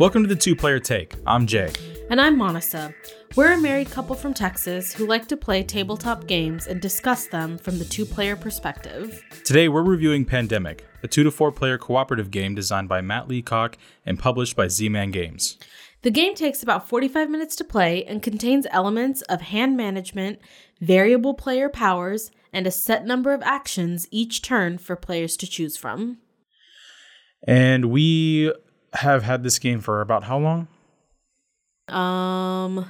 Welcome to the Two Player Take. I'm Jay. And I'm Monisa. We're a married couple from Texas who like to play tabletop games and discuss them from the two player perspective. Today we're reviewing Pandemic, a two to four player cooperative game designed by Matt Leacock and published by Z Man Games. The game takes about 45 minutes to play and contains elements of hand management, variable player powers, and a set number of actions each turn for players to choose from. And we have had this game for about how long? Um,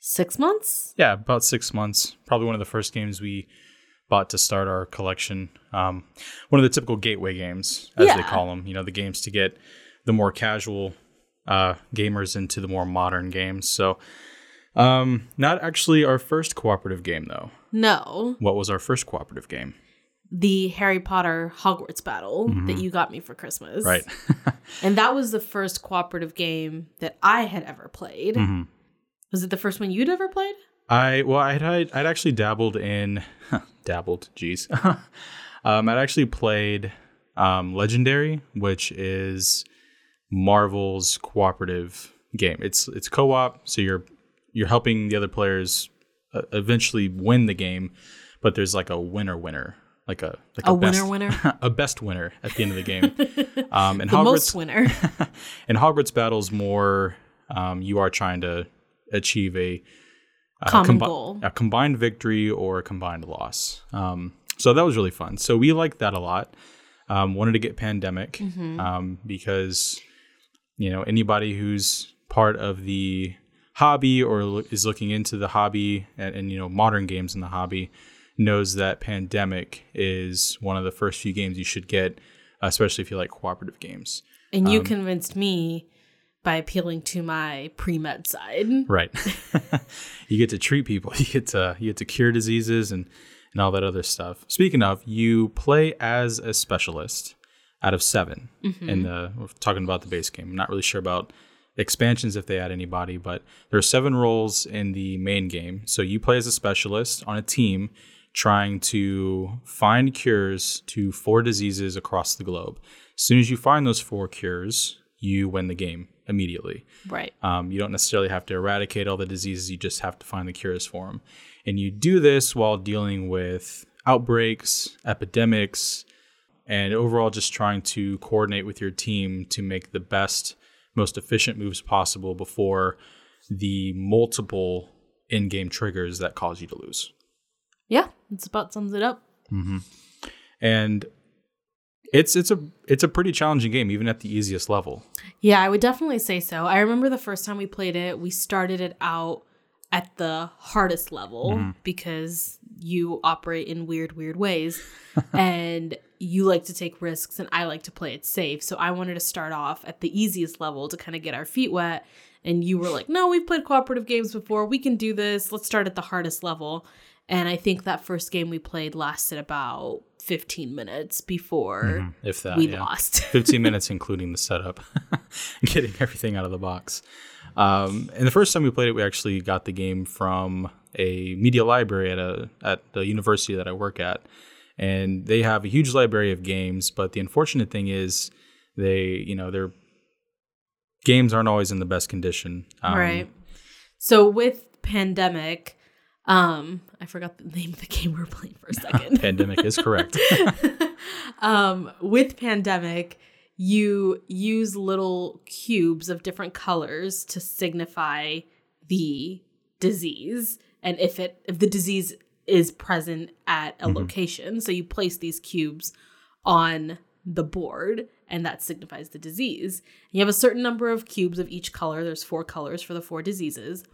six months? Yeah, about six months. Probably one of the first games we bought to start our collection. Um, one of the typical gateway games, as they call them. You know, the games to get the more casual uh, gamers into the more modern games. So, um, not actually our first cooperative game, though. No, What was our first cooperative game? The Harry Potter Hogwarts battle that you got me for Christmas. Right. And that was the first cooperative game that I had ever played. Mhm. Was it the first one you'd ever played? I well, I'd I'd, I'd actually dabbled in dabbled. Jeez, um, I'd actually played um, Legendary, which is Marvel's cooperative game. It's it's co-op, so you're you're helping the other players uh, eventually win the game, but there's like a winner winner, like a like A best, winner winner? a best winner at the end of the game. Um, and The Hogwarts, most winner. and Hogwarts battles more. Um, you are trying to achieve a uh, Common combi- goal. a combined victory or a combined loss. Um, so that was really fun. So we liked that a lot. Um, wanted to get Pandemic Mm-hmm. um, because you know anybody who's part of the hobby or lo- is looking into the hobby and, and you know modern games in the hobby knows that Pandemic is one of the first few games you should get, especially if you like cooperative games. And Um, you convinced me by appealing to my pre med side. Right. you get to treat people. You get to you get to cure diseases and and all that other stuff. Speaking of, you play as a specialist out of 7 In the we're talking about the base game. I'm not really sure about expansions if they add anybody, but there are seven roles in the main game. So you play as a specialist on a team trying to find cures to four diseases across the globe. As soon as you find those four cures, you win the game immediately. Right. Um, you don't necessarily have to eradicate all the diseases, you just have to find the cures for them. And you do this while dealing with outbreaks, epidemics, and overall just trying to coordinate with your team to make the best, most efficient moves possible before the multiple in game triggers that cause you to lose. Yeah, it's about sums it up. And it's it's a it's a pretty challenging game, even at the easiest level. Yeah, I would definitely say so. I remember the first time we played it, we started it out at the hardest level Mm-hmm. because you operate in weird, weird ways and you like to take risks and I like to play it safe. So I wanted to start off at the easiest level to kind of get our feet wet. And you were like, no, we've played cooperative games before. We can do this. Let's start at the hardest level. And I think that first game we played lasted about 15 minutes before If that we yeah. lost. 15 minutes including the setup getting everything out of the box um, and the first time we played it we actually got the game from a media library at a at the university that i work at and they have a huge library of games but the unfortunate thing is they you know their games aren't always in the best condition um, right. So with pandemic, um, I forgot the name of the game we were playing for a second. pandemic is correct um, with pandemic, you use little cubes of different colors to signify the disease, and if it if the disease is present at a location, so you place these cubes on the board and that signifies the disease. You have a certain number of cubes of each color. There's four colors for the four diseases.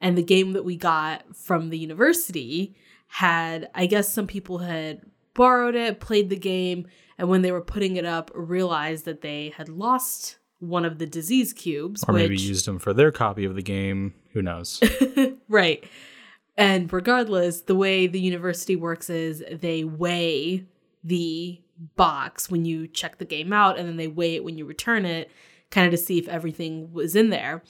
And the game that we got from the university had, I guess some people had borrowed it, played the game, and when they were putting it up, realized that they had lost one of the disease cubes. or maybe which, used them for their copy of the game who knows Right. And regardless, the way the university works is they weigh the box when you check the game out and then they weigh it when you return it, kind of to see if everything was in there.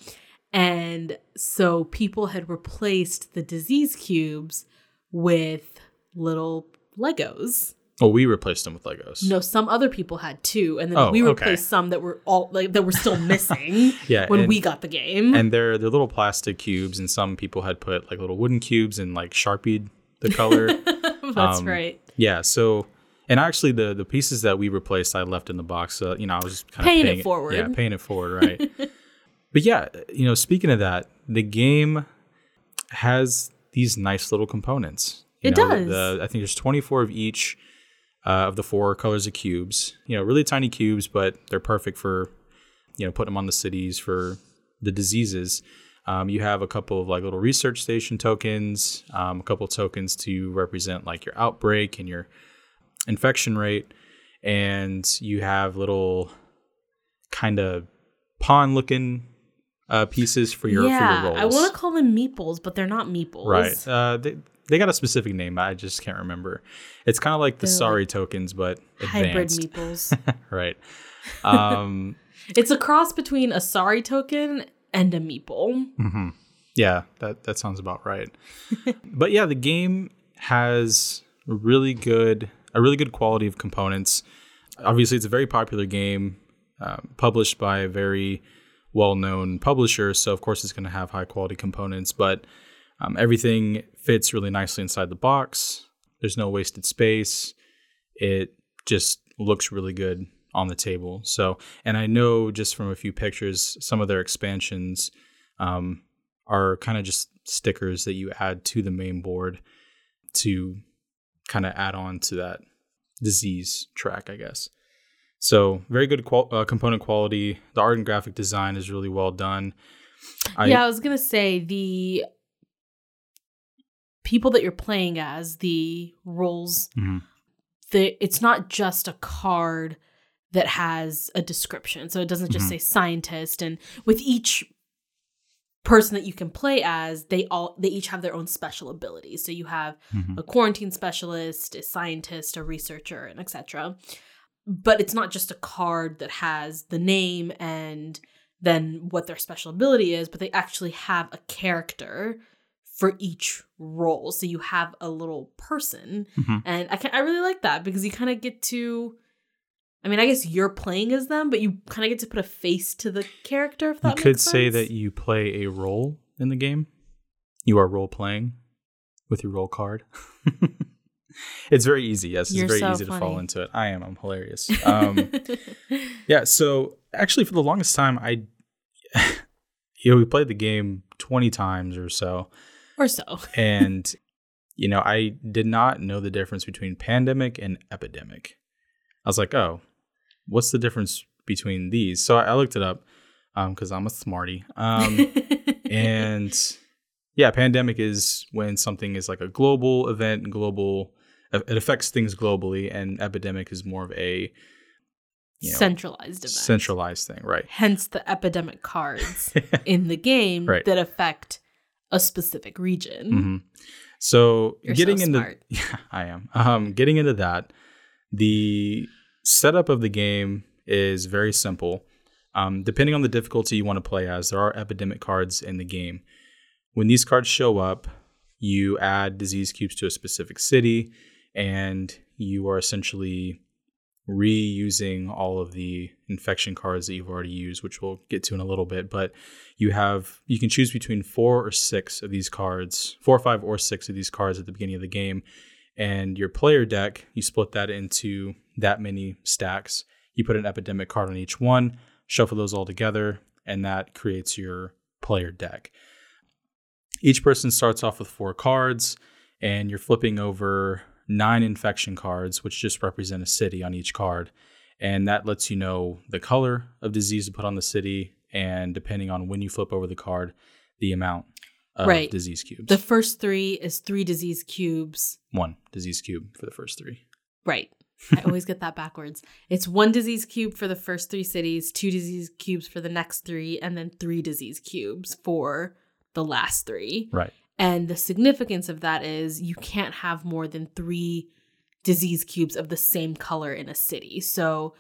And so people had replaced the disease cubes with little Legos Oh, we replaced them with Legos. No, some other people had too, and then Oh, we okay. replaced some that were all like that were still missing Yeah, when and- we got the game. and they're they're little plastic cubes, and some people had put like little wooden cubes and like sharpied the color. That's um, right. yeah, so and actually the the pieces that we replaced, I left in the box. So you know, I was kind Paying of it paying forward. Yeah, paying it forward, right? but yeah, you know, speaking of that, the game has these nice little components. You It know, does. The, I think there's 24 of each uh, of the four colors of cubes. You know, really tiny cubes, but they're perfect for you know putting them on the cities for the diseases. Um, you have a couple of like little research station tokens, um, a couple of tokens to represent like your outbreak and your infection rate, and you have little kind of pawn looking uh, pieces for your yeah, for your roles. I want to call them meeples, but they're not meeples. Right. Uh, they they got a specific name. I just can't remember. It's kind of like the They're sorry tokens, but Hybrid advanced. meeples. right. Um, it's a cross between a sorry token and a meeple. yeah, that that sounds about right. but yeah, the game has really good a really good quality of components. Obviously, it's a very popular game, um, published by a very well-known publisher, so of course it's going to have high quality components. But um, everything fits really nicely inside the box. There's no wasted space. It just looks really good on the table. So, and I know just from a few pictures, some of their expansions um, are kind of just stickers that you add to the main board to kind of add on to that disease track, I guess. So, very good qual- uh, component quality. The art and graphic design is really well done. I, yeah, I was gonna say the people that you're playing as, the roles, Mhm. the it's not just a card that has a description. So it doesn't just Mhm. say scientist and with each person that you can play as, they all they each have their own special abilities. So you have Mhm. a quarantine specialist, a scientist, a researcher, and etc. But it's not just a card that has the name and then what their special ability is, but they actually have a character for each role. So you have a little person, Mhm. and I can I really like that because you kind of get to. I mean, I guess you're playing as them, but you kind of get to put a face to the character. If you that could makes say that you play a role in the game. You are role playing with your role card. it's very easy. Yes, it's You're very so easy to fall into it. I am. I'm hilarious. Um, yeah. So actually, for the longest time, I, you know, we played the game twenty times or so, or so. and you know, I did not know the difference between pandemic and epidemic. I was like, oh, what's the difference between these? So I, looked it up because I'm a smarty. Um, and yeah, pandemic is when something is like a global event, global. It affects things globally, and epidemic is more of a you know, centralized event. centralized thing, right? Hence the epidemic cards in the game Right. that affect a specific region. hmm So You're getting so into smart. yeah, I am. Um, getting into that, the setup of the game is very simple. Um, depending on the difficulty you want to play as, there are epidemic cards in the game. When these cards show up, you add disease cubes to a specific city, and you are essentially reusing all of the infection cards that you've already used, which we'll get to in a little bit. But you have you can choose between four or six of these cards, four, or five, or six of these cards at the beginning of the game. And your player deck, you split that into that many stacks. You put an epidemic card on each one, shuffle those all together, and that creates your player deck. Each person starts off with four cards, and you're flipping over nine infection cards, which just represent a city on each card. And that lets you know the color of disease to put on the city, and depending on when you flip over the card, the amount of Right. disease cubes. The first three is three disease cubes. One disease cube for the first three. Right. I always get that backwards. It's one disease cube for the first three cities, two disease cubes for the next three, and then three disease cubes for the last three. Right. And the significance of that is you can't have more than three disease cubes of the same color in a city. So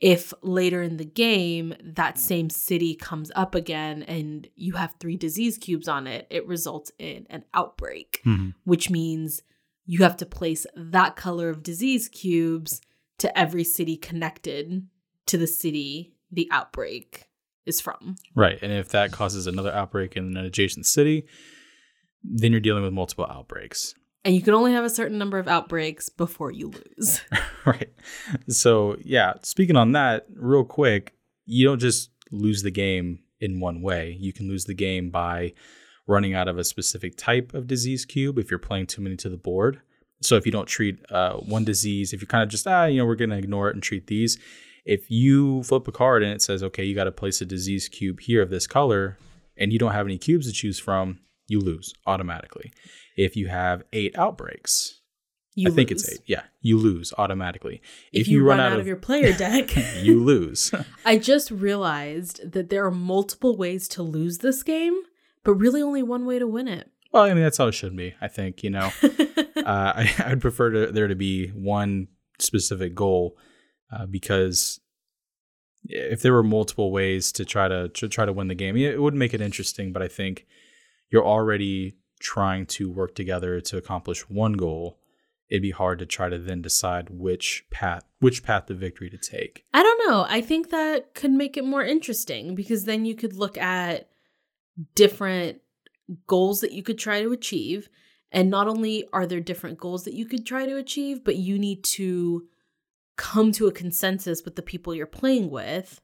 if later in the game that same city comes up again and you have three disease cubes on it, it results in an outbreak, Mhm. which means you have to place that color of disease cubes to every city connected to the city the outbreak is from. Right. And if that causes another outbreak in an adjacent city, then you're dealing with multiple outbreaks. And you can only have a certain number of outbreaks before you lose. right. So, yeah, speaking on that, real quick, you don't just lose the game in one way. You can lose the game by running out of a specific type of disease cube if you're playing too many to the board. So if you don't treat uh, one disease, if you kind of just ah, you know, we're gonna ignore it and treat these. If you flip a card and it says, okay, you got to place a disease cube here of this color, and you don't have any cubes to choose from, you lose automatically. If you have eight outbreaks, You I think it's eight. Yeah, you lose automatically. If, you, run, out, of, your your player deck, you lose. I just realized that there are multiple ways to lose this game, but really only one way to win it. well, I mean that's how it should be. I think you know. uh, I, I'd prefer to, there to be one specific goal uh, because if there were multiple ways to try to, to try to win the game, it would make it interesting. But I think you're already trying to work together to accomplish one goal. It'd be hard to try to then decide which path which path to victory to take. I don't know. I think that could make it more interesting because then you could look at different goals that you could try to achieve. And not only are there different goals that you could try to achieve, but you need to come to a consensus with the people you're playing with,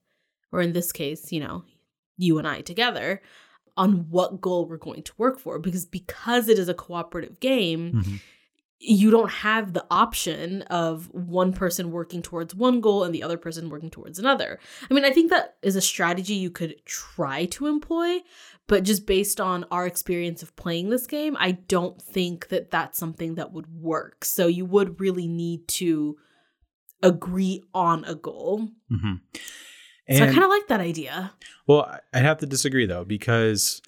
or in this case, you know, you and I together, on what goal we're going to work for. Because because it is a cooperative game, you don't have the option of one person working towards one goal and the other person working towards another. I mean, I think that is a strategy you could try to employ, but just based on our experience of playing this game, I don't think that that's something that would work. So you would really need to agree on a goal. Mm-hmm. So I kind of like that idea. Well, I- I'd have to disagree though, because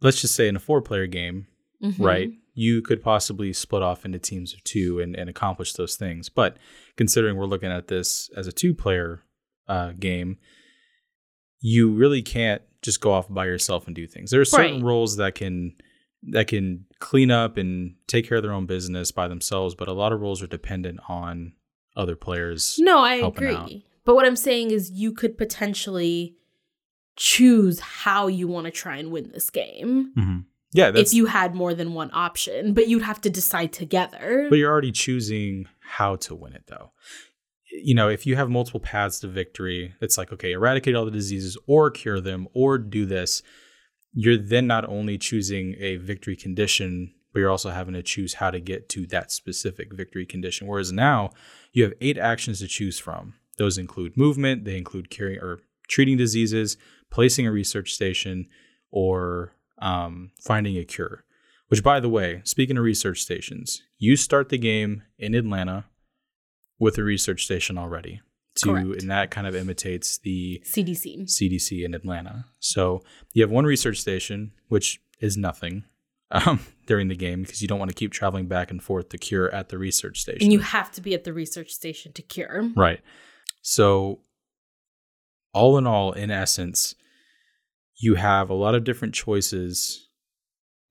let's just say in a four player game, Mhm. right, you could possibly split off into teams of two and, and accomplish those things. But considering we're looking at this as a two player uh, game, you really can't just go off by yourself and do things. There are certain Right. roles that can that can clean up and take care of their own business by themselves, but a lot of roles are dependent on other players. No, I agree. out. But what I'm saying is you could potentially choose how you want to try and win this game. Mhm. Yeah, that's if you had more than one option, but you'd have to decide together. But you're already choosing how to win it, though. You know, if you have multiple paths to victory, it's like, okay, eradicate all the diseases or cure them or do this. You're then not only choosing a victory condition, but you're also having to choose how to get to that specific victory condition. Whereas now you have eight actions to choose from. Those include movement, they include curing or treating diseases, placing a research station, or um, finding a cure. Which, by the way, speaking of research stations, you start the game in Atlanta with a research station already. To Correct. and that kind of imitates the CDC. CDC in Atlanta. So you have one research station, which is nothing um, during the game because you don't want to keep traveling back and forth to cure at the research station. And you have to be at the research station to cure. Right. So, all in all, in essence, you have a lot of different choices,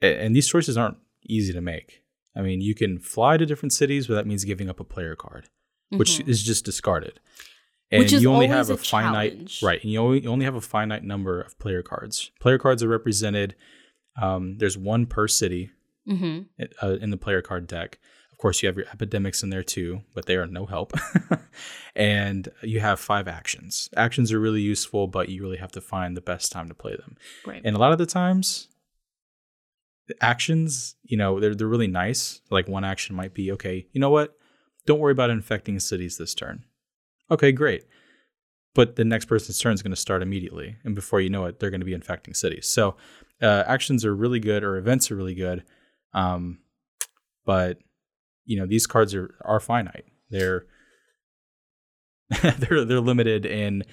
and these choices aren't easy to make. I mean, you can fly to different cities, but that means giving up a player card, which Mhm. is just discarded. And Which is you only have a, a finite right, and you only, you only have a finite number of player cards. Player cards are represented. Um, there's one per city, Mhm. uh, in the player card deck. Of course, you have your epidemics in there too, but they are no help. and you have five actions. Actions are really useful, but you really have to find the best time to play them. Right. And a lot of the times, the actions, you know, they're they're really nice. Like one action might be, okay, you know what? Don't worry about infecting cities this turn. Okay, great. But the next person's turn is going to start immediately, and before you know it, they're going to be infecting cities. So uh, actions are really good, or events are really good. Um, but you know, these cards are are finite. They're they're they're limited in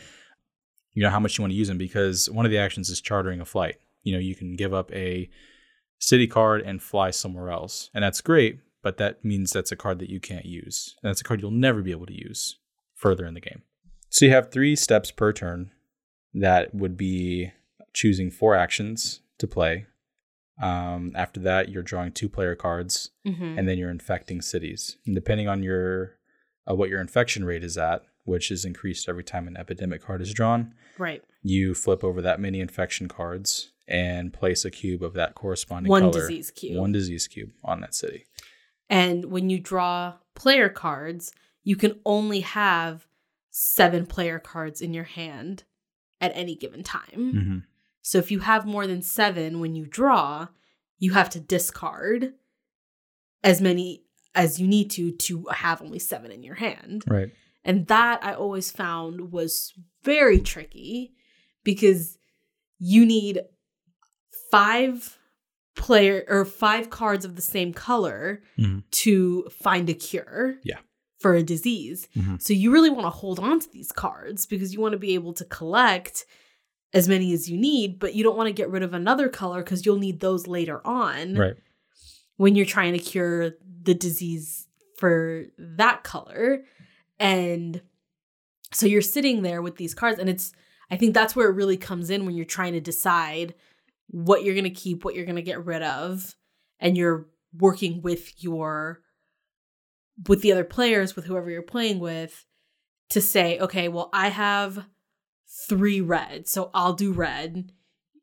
you know how much you want to use them because one of the actions is chartering a flight. You know, you can give up a city card and fly somewhere else, and that's great. But that means that's a card that you can't use. And that's a card you'll never be able to use further in the game. So you have three steps per turn. That would be choosing four actions to play, Um, after that, you're drawing two player cards, Mm-hmm. and then you're infecting cities. And depending on your uh, what your infection rate is at, which is increased every time an epidemic card is drawn, right. you flip over that many infection cards and place a cube of that corresponding One color, disease cube. one disease cube on that city. And when you draw player cards, you can only have seven player cards in your hand at any given time. Mm-hmm. So if you have more than seven when you draw, you have to discard as many as you need to to have only seven in your hand. Right. And that I always found was very tricky because you need five player or five cards of the same color Mhm. to find a cure Yeah. for a disease. Mhm. So you really want to hold on to these cards because you want to be able to collect as many as you need, but you don't want to get rid of another color because you'll need those later on Right. when you're trying to cure the disease for that color. And so you're sitting there with these cards, and it's, I think that's where it really comes in when you're trying to decide what you're going to keep, what you're going to get rid of, and you're working with your, with the other players, with whoever you're playing with, to say, okay, well, I have three red, so I'll do red.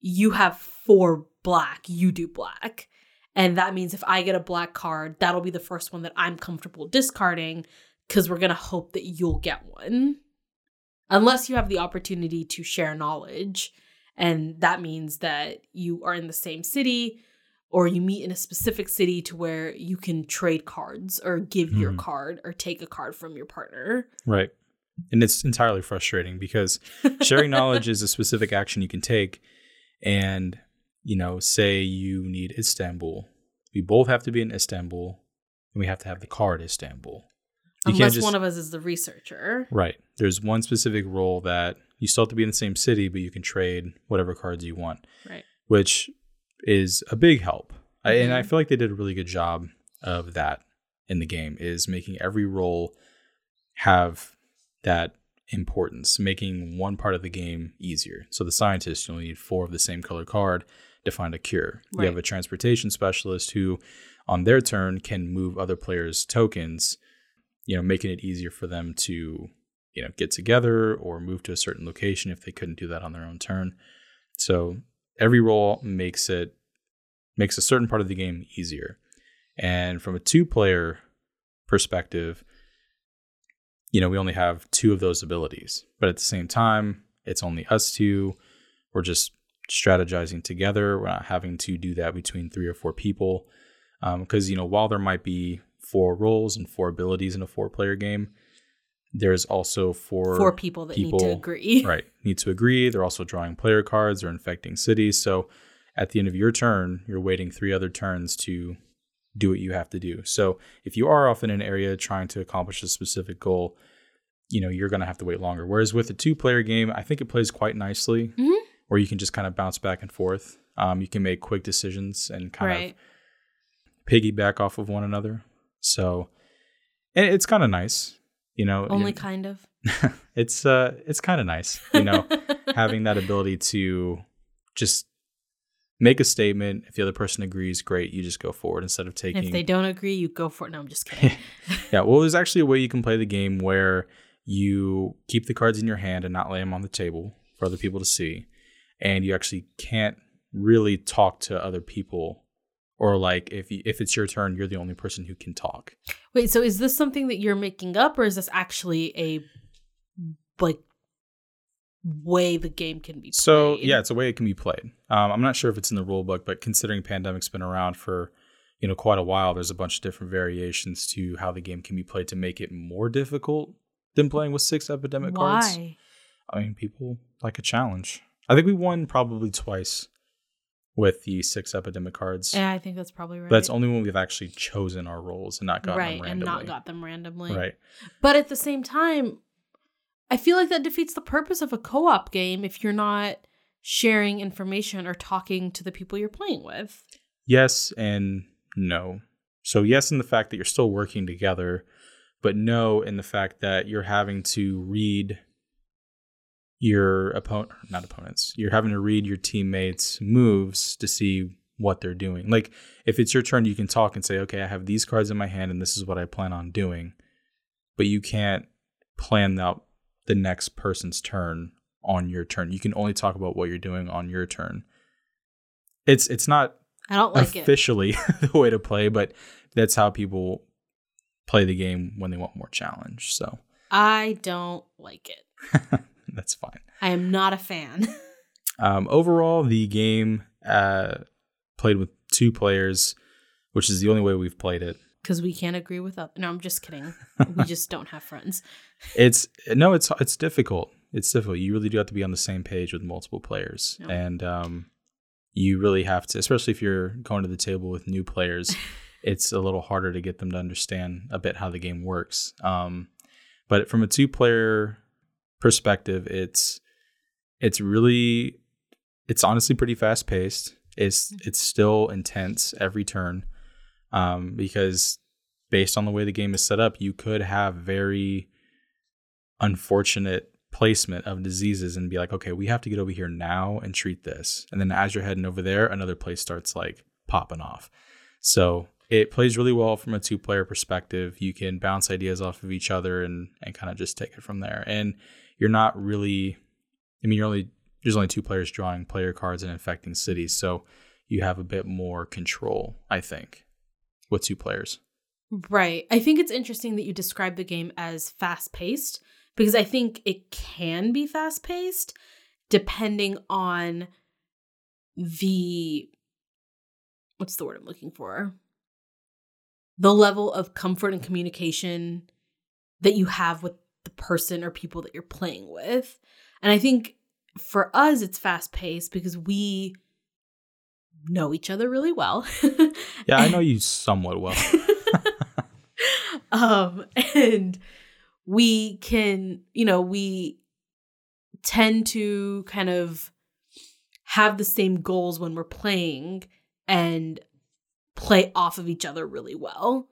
You have four black, you do black. And that means if I get a black card, that'll be the first one that I'm comfortable discarding because we're going to hope that you'll get one. Unless you have the opportunity to share knowledge. And that means that you are in the same city or you meet in a specific city to where you can trade cards or give your Mhm. card or take a card from your partner. Right. And it's entirely frustrating because sharing knowledge is a specific action you can take. And, you know, say you need Istanbul. We both have to be in Istanbul and we have to have the card Istanbul. You Unless just- one of us is the researcher. Right. There's one specific role that you still have to be in the same city, but you can trade whatever cards you want, Right. which is a big help. I, and I Mhm. feel like they did a really good job of that in the game, is making every role have that importance, making one part of the game easier. So the scientist, you'll need four of the same color card to find a cure. You have a transportation specialist who, on their turn, can move other players' tokens, you know, making it easier for them to, you know, get together or move to a certain location if they couldn't do that on their own turn. So every role makes it makes a certain part of the game easier. And from a two-player perspective, you know, we only have two of those abilities. But at the same time, it's only us two. We're just strategizing together. We're not having to do that between three or four people. Um, because, you know, while there might be four roles and four abilities in a four player game, there's also four, Four people that need to agree. right need to agree. They're also drawing player cards or infecting cities. So at the end of your turn, you're waiting three other turns to do what you have to do. So if you are off in an area trying to accomplish a specific goal, you know, you're going to have to wait longer. Whereas with a two player game, I think it plays quite nicely Mhm. where you can just kind of bounce back and forth. Um, you can make quick decisions and kind Right. of piggyback off of one another. So, and it's kind of nice, you know. Only you- kind of. it's uh, it's kind of nice, you know, having that ability to just make a statement. If the other person agrees, great. You just go forward instead of taking. if they don't agree, you go for it. No, I'm just kidding. yeah, well, there's actually a way you can play the game where you keep the cards in your hand and not lay them on the table for other people to see, and you actually can't really talk to other people. Or like if you, if it's your turn, you're the only person who can talk. Wait, so is this something that you're making up, or is this actually a like way the game can be? So yeah, it's a way it can be played. Um, I'm not sure if it's in the rule book, but considering pandemic's been around for you know quite a while, there's a bunch of different variations to how the game can be played to make it more difficult than playing with six epidemic cards. why? I mean, people like a challenge. I think we won probably twice with the six epidemic cards. Yeah, I think that's probably right. But that's only when we've actually chosen our roles and not gotten right, them and not got them randomly. right. But at the same time, I feel like that defeats the purpose of a co-op game if you're not sharing information or talking to the people you're playing with. Yes and no. So yes in the fact that you're still working together, but no in the fact that you're having to read your opponent not opponents. You're having to read your teammates' moves to see what they're doing. Like if it's your turn, you can talk and say, okay, I have these cards in my hand and this is what I plan on doing. But you can't plan out the next person's turn on your turn. You can only talk about what you're doing on your turn. It's it's not I don't like it. officially the way to play, but that's how people play the game when they want more challenge. So I don't like it. that's fine. I am not a fan. Um, overall, the game uh, played with two players, which is the only way we've played it. Because we can't agree with other. No, I'm just kidding. we just don't have friends. It's no, it's it's difficult. It's difficult. You really do have to be on the same page with multiple players, and um, you really have to, especially if you're going to the table with new players. It's a little harder to get them to understand a bit how the game works. Um, but from a two-player perspective, it's it's really it's honestly pretty fast-paced. It's it's still intense every turn um, because based on the way the game is set up, you could have very unfortunate placement of diseases and be like, okay, we have to get over here now and treat this. And then as you're heading over there, another place starts like popping off. So it plays really well from a two player perspective. You can bounce ideas off of each other and, and kind of just take it from there. And you're not really, I mean, you're only, there's only two players drawing player cards and infecting cities. So you have a bit more control, I think, with two players. Right. I think it's interesting that you describe the game as fast paced because I think it can be fast paced depending on the what's the word I'm looking for? The level of comfort and communication that you have with the person or people that you're playing with. And I think for us it's fast paced because we know each other really well. Yeah, I know you somewhat well. um and we can you know we tend to kind of have the same goals when we're playing and play off of each other really well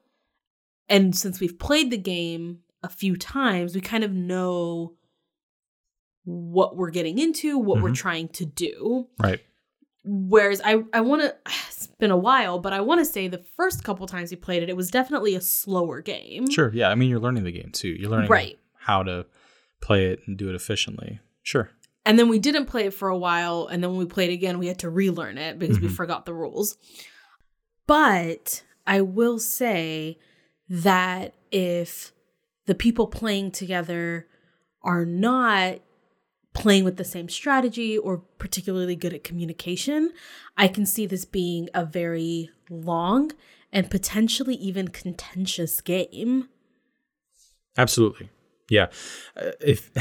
and since we've played the game a few times we kind of know what we're getting into what we're Mhm. trying to do right. Whereas I, I want to, it's been a while, but I want to say the first couple times we played it, it was definitely a slower game. Sure. Yeah. I mean, you're learning the game too. You're learning Right. how to play it and do it efficiently. Sure. And then we didn't play it for a while. And then when we played again, we had to relearn it because we Mhm. forgot the rules. But I will say that if the people playing together are not playing with the same strategy or particularly good at communication, I can see this being a very long and potentially even contentious game. Absolutely. Yeah. Uh, If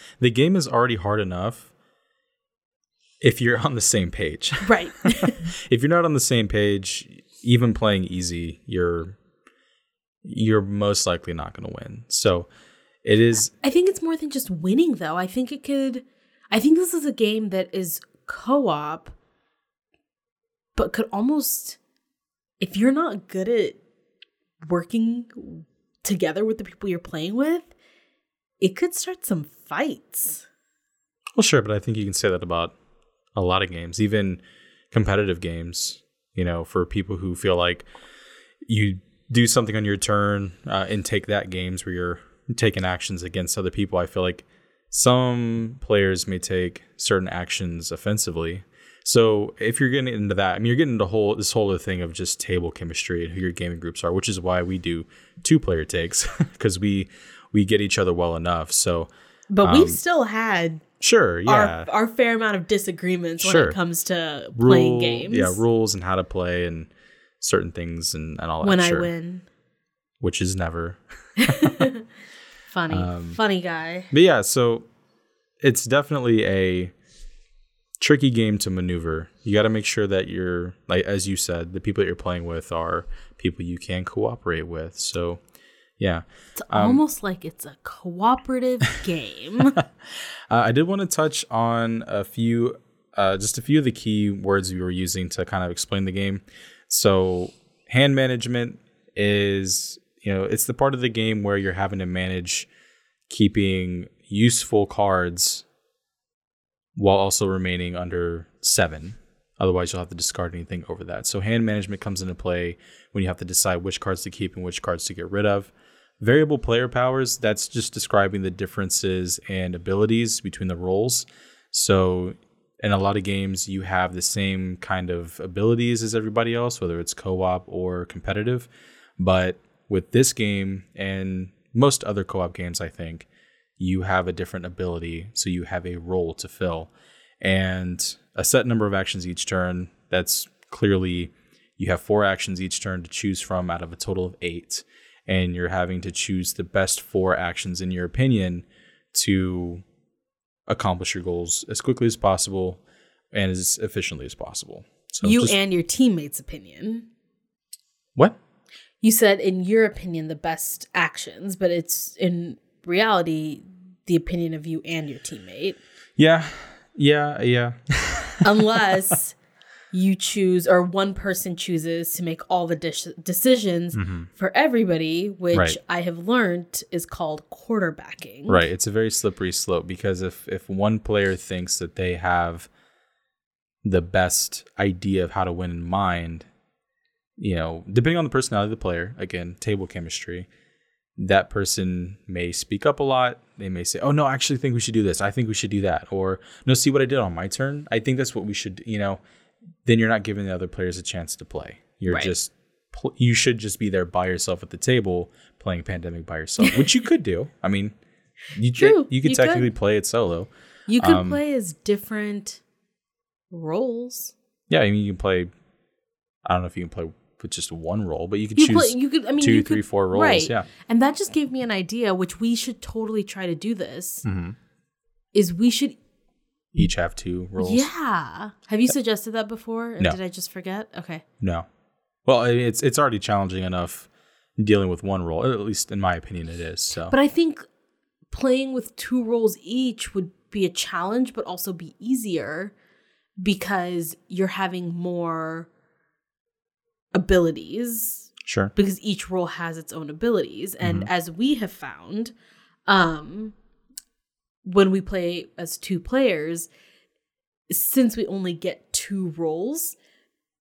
the game is already hard enough, if you're on the same page, Right. if you're not on the same page, even playing easy, you're you're most likely not going to win. So it is I think it's more than just winning, though. I think it could. I think this is a game that is co op, but could almost, if you're not good at working together with the people you're playing with, it could start some fights. Well, sure, but I think you can say that about a lot of games, even competitive games. You know, for people who feel like you do something on your turn uh, and take that games where you're taking actions against other people. I feel like some players may take certain actions offensively. So if you're getting into that, I mean, you're getting into whole this whole other thing of just table chemistry and who your gaming groups are, which is why we do two player takes because we we get each other well enough. So But Um, we've still had sure, yeah, our, our fair amount of disagreements when it comes to playing games. Yeah, rules and how to play and certain things and, and all that. when sure. I win. which is never. Funny. Um, Funny guy. But yeah, so it's definitely a tricky game to maneuver. You got to make sure that you're like as you said, the people that you're playing with are people you can cooperate with. So yeah, It's um, almost like it's a cooperative game. uh, I did want to touch on a few, uh, just a few of the key words we were using to kind of explain the game. So, hand management is, you know, it's the part of the game where you're having to manage keeping useful cards while also remaining under seven Otherwise, you'll have to discard anything over that. So, hand management comes into play when you have to decide which cards to keep and which cards to get rid of. Variable player powers, that's just describing the differences and abilities between the roles. So, in a lot of games, you have the same kind of abilities as everybody else, whether it's co op or competitive. But with this game and most other co op games, I think, you have a different ability. So, you have a role to fill. And a set number of actions each turn. That's clearly you have four actions each turn to choose from out of a total of eight. And you're having to choose the best four actions, in your opinion, to accomplish your goals as quickly as possible and as efficiently as possible. So you just, and your teammates' opinion. What? You said, in your opinion, the best actions, but it's in reality the opinion of you and your teammate. Yeah. Yeah. Yeah. Unless you choose or one person chooses to make all the decisions mm-hmm. for everybody, which right. I have learned is called quarterbacking. Right. It's a very slippery slope because if if one player thinks that they have the best idea of how to win in mind, you know, depending on the personality of the player, again, table chemistry, that person may speak up a lot. They may say, "Oh no, I actually think we should do this. I think we should do that." Or, "No, see what I did on my turn. I think that's what we should." You know, then you're not giving the other players a chance to play. You're right. just you should just be there by yourself at the table playing Pandemic by yourself, which you could do. I mean, you True. you could you technically could. play it solo. You could um, play as different roles. Yeah, I mean, you can play. I don't know if you can play with just one role, but you could you choose. Play, you could. I mean, two, three, could, four roles. Right. Yeah, and that just gave me an idea, which we should totally try to do. This mm-hmm. is we should each have two roles. Yeah. Have you suggested that before? no. Did I just forget? Okay. No. Well, it's it's already challenging enough dealing with one role. At least in my opinion, it is. So. But I think playing with two roles each would be a challenge, but also be easier because you're having more abilities. Sure. Because each role has its own abilities, and mm-hmm. as we have found, um, when we play as two players, since we only get two roles,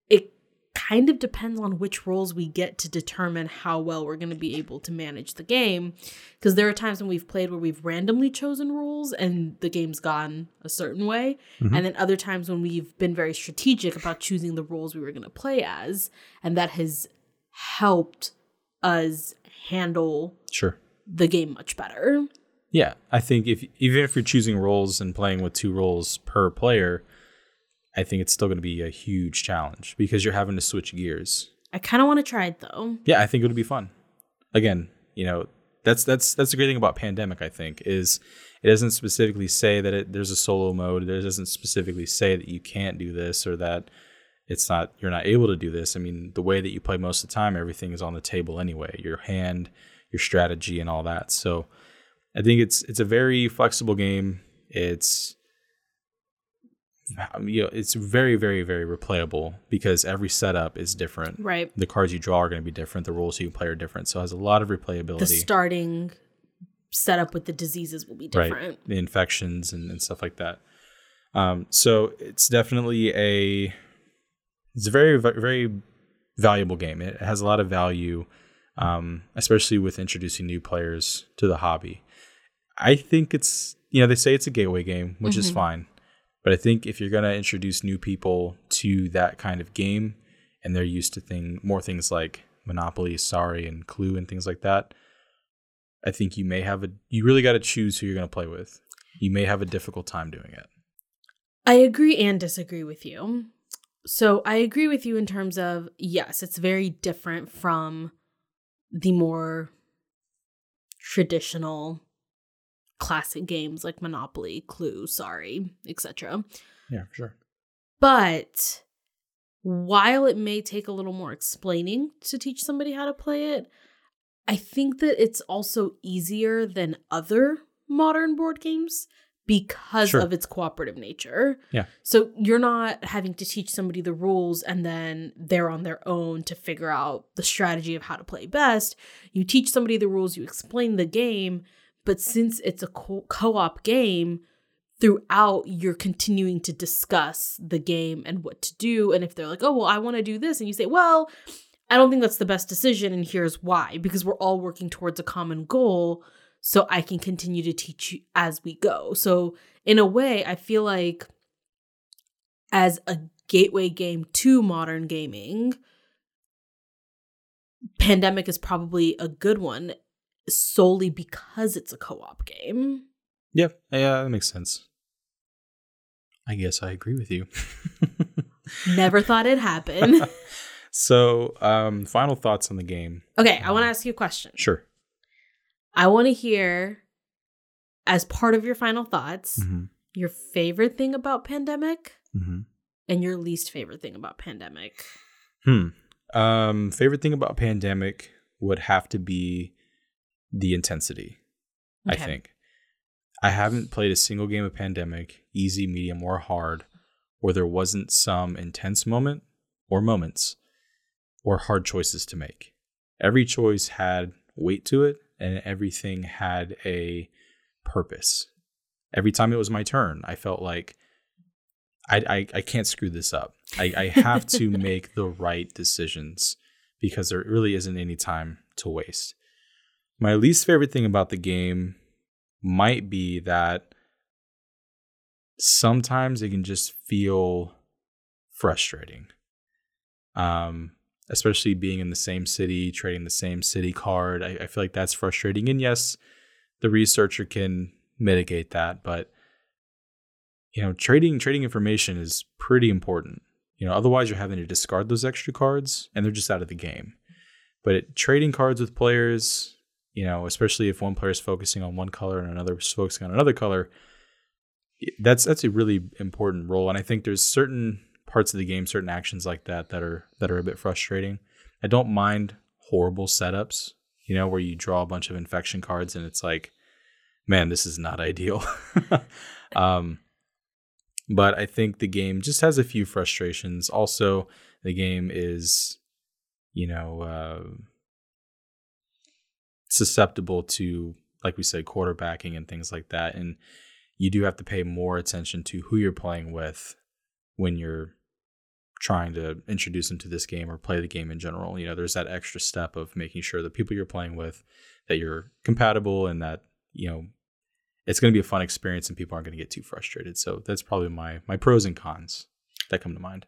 it kind of depends on which roles we get to determine how well we're going to be able to manage the game. Because there are times when we've played where we've randomly chosen roles and the game's gone a certain way. Mm-hmm. And then other times when we've been very strategic about choosing the roles we were going to play as. And that has helped us handle sure. the game much better. Yeah, I think if even if you're choosing roles and playing with two roles per player, I think it's still going to be a huge challenge because you're having to switch gears. I kind of want to try it though. Yeah, I think it would be fun. Again, you know, that's that's that's the great thing about pandemic. I think is it doesn't specifically say that it, there's a solo mode. It doesn't specifically say that you can't do this or that it's not you're not able to do this. I mean, the way that you play most of the time, everything is on the table anyway. Your hand, your strategy, and all that. So I think it's it's a very flexible game. It's you know it's very very very replayable because every setup is different. Right. The cards you draw are going to be different. The rules you play are different. So it has a lot of replayability. The starting setup with the diseases will be different. Right. The infections and, and stuff like that. Um, so it's definitely a it's a very very valuable game. It has a lot of value, um, especially with introducing new players to the hobby. I think it's you know they say it's a gateway game, which mm-hmm. is fine, but I think if you're gonna introduce new people to that kind of game, and they're used to thing more things like Monopoly, Sorry, and Clue and things like that, I think you may have a you really got to choose who you're gonna play with. You may have a difficult time doing it. I agree and disagree with you. So I agree with you in terms of yes, it's very different from the more traditional classic games like Monopoly, Clue, Sorry, etc. Yeah, sure. But while it may take a little more explaining to teach somebody how to play it, I think that it's also easier than other modern board games because sure. of its cooperative nature. Yeah. So you're not having to teach somebody the rules and then they're on their own to figure out the strategy of how to play best. You teach somebody the rules, you explain the game, but since it's a co op game, throughout you're continuing to discuss the game and what to do and if they're like oh well i want to do this and you say well i don't think that's the best decision and here's why because we're all working towards a common goal so i can continue to teach you as we go. So in a way i feel like as a gateway game to modern gaming pandemic is probably a good one solely because it's a co-op game Yeah, yeah, that makes sense. I guess I agree with you. Never thought it'd happen. so, um, final thoughts on the game. Okay, I want to ask you a question. Sure. I want to hear, as part of your final thoughts, Mm-hmm. your favorite thing about Pandemic Mm-hmm. and your least favorite thing about Pandemic. Hmm. Um, favorite thing about pandemic would have to be the intensity. I think. I haven't played a single game of pandemic, easy, medium, or hard, where there wasn't some intense moment or moments or hard choices to make. Every choice had weight to it and everything had a purpose. Every time it was my turn, I felt like I, I, I can't screw this up. I, I have to make the right decisions because there really isn't any time to waste. My least favorite thing about the game might be that sometimes it can just feel frustrating. Um, especially being in the same city, trading the same city card. I, I feel like that's frustrating. And yes, the researcher can mitigate that, but you know, trading trading information is pretty important. You know, otherwise you're having to discard those extra cards and they're just out of the game. But it, trading cards with players, you know, especially if one player is focusing on one color and another is focusing on another color, that's that's a really important role. And I think there's certain parts of the game, certain actions like that that are that are a bit frustrating. I don't mind horrible setups, you know, where you draw a bunch of infection cards and it's like, man, this is not ideal. um, but I think the game just has a few frustrations. Also, the game is, you know, uh, susceptible to, like we said, quarterbacking and things like that. And you do have to pay more attention to who you're playing with when you're trying to introduce them to this game or play the game in general. You know, there's that extra step of making sure the people you're playing with that you're compatible and that, you know, it's going to be a fun experience and people aren't going to get too frustrated. So that's probably my my pros and cons that come to mind.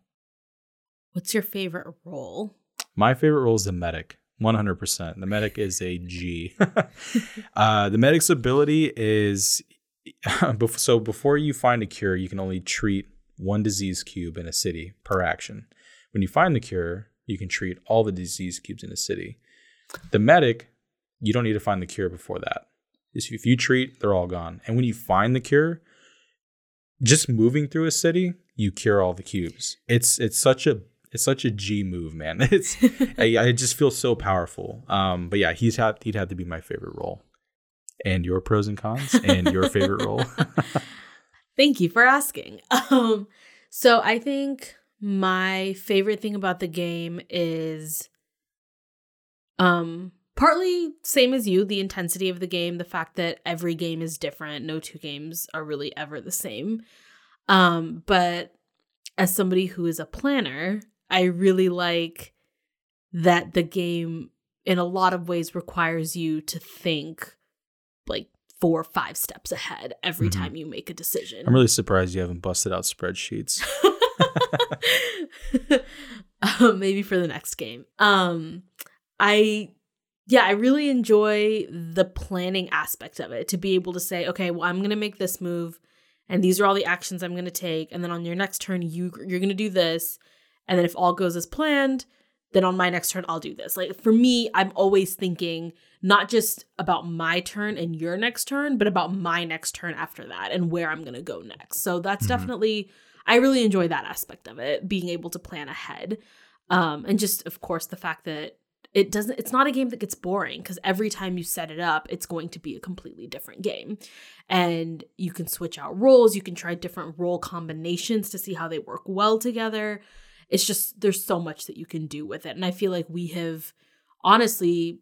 What's your favorite role? My favorite role is the medic. 100%. The medic is a G. uh, the medic's ability is so before you find a cure, you can only treat one disease cube in a city per action. When you find the cure, you can treat all the disease cubes in a city. The medic, you don't need to find the cure before that. If you treat, they're all gone. And when you find the cure, just moving through a city, you cure all the cubes. It's it's such a it's such a G move, man. It's I, I just feel so powerful. Um, but yeah, he's had he'd had to be my favorite role. And your pros and cons, and your favorite role. Thank you for asking. Um, so I think my favorite thing about the game is um partly same as you, the intensity of the game, the fact that every game is different. No two games are really ever the same. Um, but as somebody who is a planner, I really like that the game in a lot of ways requires you to think like four or five steps ahead every Mhm. time you make a decision. I'm really surprised you haven't busted out spreadsheets. um, maybe for the next game. Um, I yeah, I really enjoy the planning aspect of it to be able to say, okay, well, I'm going to make this move, and these are all the actions I'm going to take, and then on your next turn, you you're going to do this, and then if all goes as planned, then on my next turn, I'll do this. Like for me, I'm always thinking not just about my turn and your next turn, but about my next turn after that and where I'm going to go next. So that's Mhm. definitely, I really enjoy that aspect of it, being able to plan ahead. Um, and just, of course, the fact that it doesn't, it's not a game that gets boring because every time you set it up, it's going to be a completely different game. And you can switch out roles, you can try different role combinations to see how they work well together it's just there's so much that you can do with it and i feel like we have honestly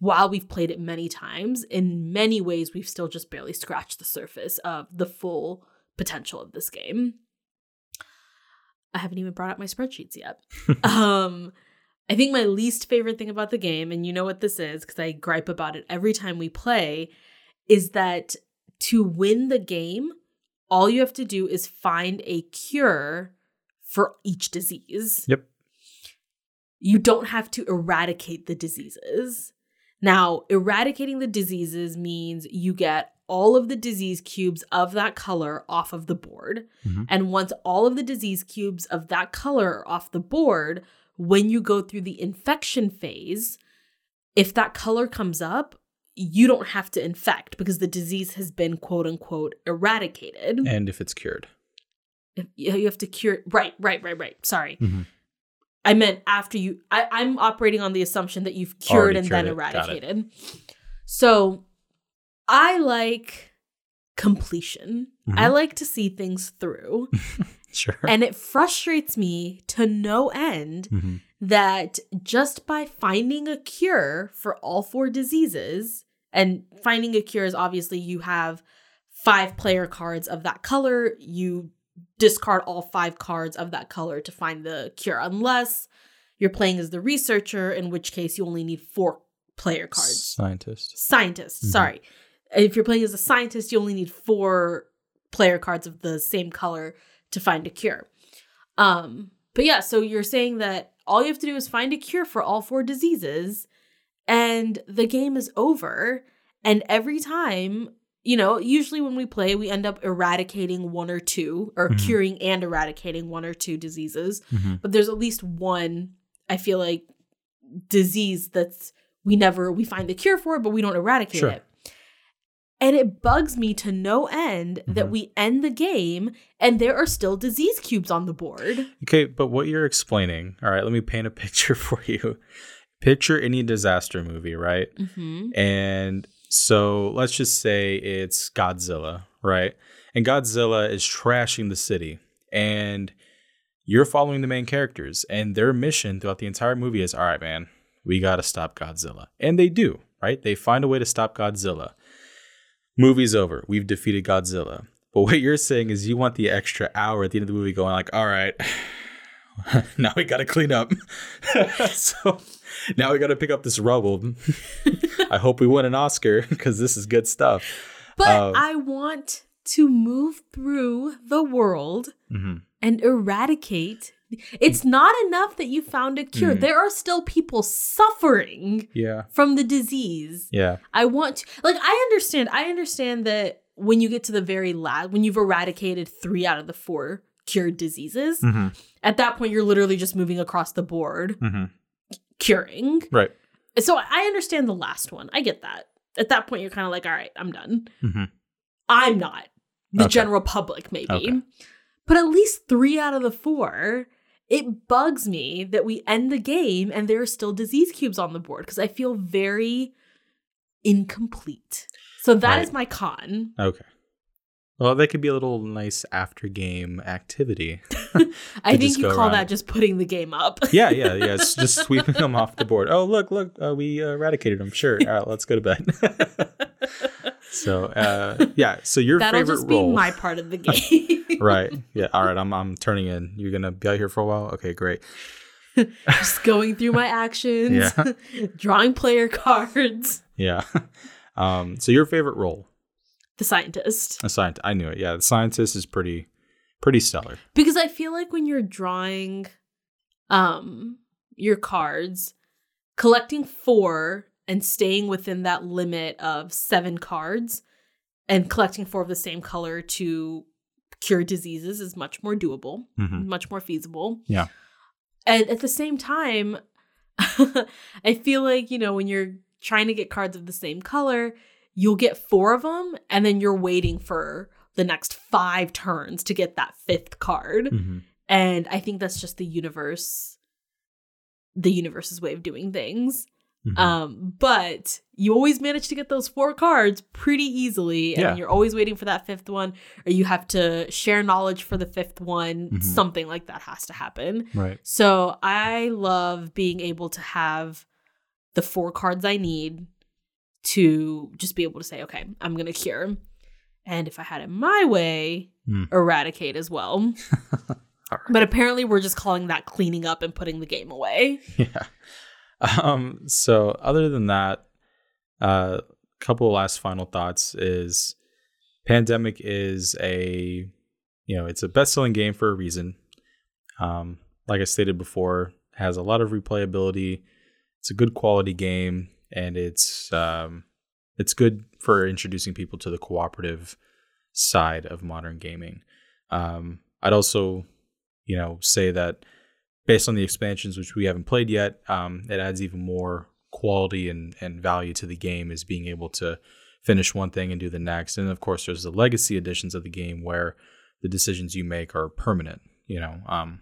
while we've played it many times in many ways we've still just barely scratched the surface of the full potential of this game. I haven't even brought up my spreadsheets yet. um, I think my least favorite thing about the game, and you know what this is because I gripe about it every time we play, is that to win the game, all you have to do is find a cure for each disease. Yep. You don't have to eradicate the diseases. Now, eradicating the diseases means you get all of the disease cubes of that color off of the board. Mhm. And once all of the disease cubes of that color are off the board, when you go through the infection phase, if that color comes up, you don't have to infect because the disease has been quote unquote eradicated. And if it's cured. You have to cure right, right, right, right. Sorry. Mhm. I meant after you I, I'm operating on the assumption that you've cured Already and cured then it. Eradicated. So I like completion. I Mhm. like to see things through. Sure. and it frustrates me to no end Mhm. that just by finding a cure for all four diseases, and finding a cure is obviously you have five player cards of that color, you discard all five cards of that color to find the cure, unless you're playing as the researcher, in which case you only need four player cards. Scientist. Scientist, Mhm. sorry. If you're playing as a scientist, you only need four player cards of the same color to find a cure. Um, but yeah, so you're saying that all you have to do is find a cure for all four diseases and the game is over. And every time, you know, usually when we play, we end up eradicating one or two, or Mhm. curing and eradicating one or two diseases. Mhm. But there's at least one, I feel like, disease that's we never we find the cure for, but we don't eradicate Sure. it. And it bugs me to no end that Mhm. we end the game and there are still disease cubes on the board. Okay, but what you're explaining, all right, let me paint a picture for you. Picture any disaster movie, right? Mm-hmm. And so let's just say it's Godzilla, right? And Godzilla is trashing the city. And you're following the main characters. And their mission throughout the entire movie is all right, man, we got to stop Godzilla. And they do, right? They find a way to stop Godzilla. Movie's over. We've defeated Godzilla. But what you're saying is you want the extra hour at the end of the movie going like, all right, now we got to clean up. so now we got to pick up this rubble. I hope we win an Oscar because this is good stuff. But Uh, I want to move through the world hmm and eradicate. It's not enough that you found a cure. Mhm. There are still people suffering Yeah. from the disease. Yeah. I want to like I understand. I understand that when you get to the very last when you've eradicated 3 out of the 4 cured diseases, hmm at that point you're literally just moving across the board hmm curing. Right. So I understand the last one. I get that. At that point you're kind of like, "All right, I'm done." hmm I'm not. The Okay. general public, maybe. Okay. But at least three out of the four, it bugs me that we end the game and there are still disease cubes on the board because I feel very incomplete. So that is Right. my con. Okay. Well, that could be a little nice after game activity. I think you call around that just putting the game up. yeah, yeah, yeah. It's just sweeping them off the board. Oh, look, look, uh, we uh, eradicated them. Sure. All right, let's go to bed. so, uh, yeah. So your That'll favorite just role, be my part of the game. right? Yeah. All right. I'm I'm turning in. You're gonna be out here for a while. Okay, great. just going through my actions, Yeah. drawing player cards. Yeah. Um. So your favorite role, The scientist. a scientist. I knew it. Yeah, the scientist is pretty, pretty stellar. because i feel like when you're drawing um your cards collecting four and staying within that limit of seven cards and collecting four of the same color to cure diseases is much more doable Mhm. much more feasible Yeah. and at the same time i feel like you know when you're trying to get cards of the same color you'll get four of them and then you're waiting for the next five turns to get that fifth card Mhm. and i think that's just the universe the universe's way of doing things Mhm. um but you always manage to get those four cards pretty easily and Yeah. you're always waiting for that fifth one or you have to share knowledge for the fifth one Mhm. something like that has to happen Right. so i love being able to have the four cards i need to just be able to say okay i'm gonna cure and if I had it my way, Hmm. eradicate as well. But apparently, we're just calling that cleaning up and putting the game away. Yeah. Um, so other than that, a uh, couple of last final thoughts is Pandemic is a you know, it's a best-selling game for a reason. Um, like I stated before, has a lot of replayability. It's a good quality game and it's um it's good for introducing people to the cooperative side of modern gaming. Um, I'd also, you know, say that based on the expansions which we haven't played yet, um, it adds even more quality and, and value to the game is being able to finish one thing and do the next. And of course, there's the legacy editions of the game where the decisions you make are permanent. You know, um,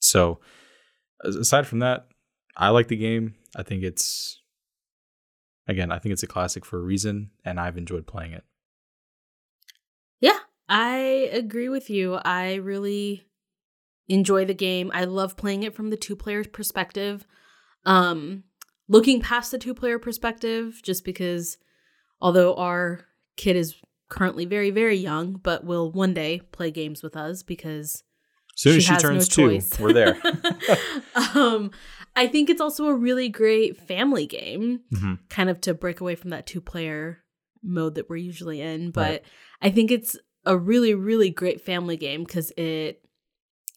so aside from that, I like the game. I think it's again, I think it's a classic for a reason, and I've enjoyed playing it. Yeah, I agree with you. I really enjoy the game. I love playing it from the two players perspective. Um looking past the two player perspective just because although our kid is currently very very young but will one day play games with us because As soon as she turns no two, we're there. um I think it's also a really great family game Mhm. kind of to break away from that two player mode that we're usually in. But Right. I think it's a really, really great family game because it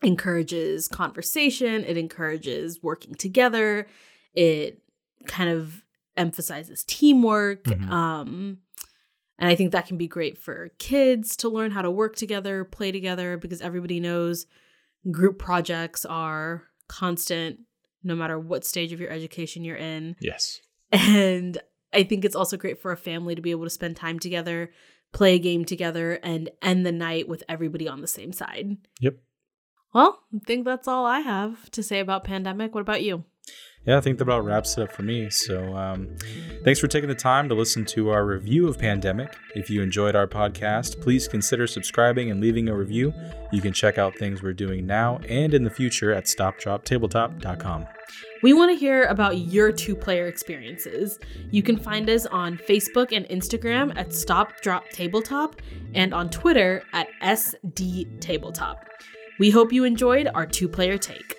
encourages conversation, it encourages working together, it kind of emphasizes teamwork. Mhm. Um, and I think that can be great for kids to learn how to work together, play together, because everybody knows group projects are constant no matter what stage of your education you're in. Yes. And I think it's also great for a family to be able to spend time together, play a game together, and end the night with everybody on the same side. Yep. Well, I think that's all I have to say about Pandemic. What about you? Yeah, I think that about wraps it up for me. So, um, thanks for taking the time to listen to our review of Pandemic. If you enjoyed our podcast, please consider subscribing and leaving a review. You can check out things we're doing now and in the future at stopdroptabletop.com. We want to hear about your two player experiences. You can find us on Facebook and Instagram at Stop Drop Tabletop and on Twitter at SD Tabletop. We hope you enjoyed our two player take.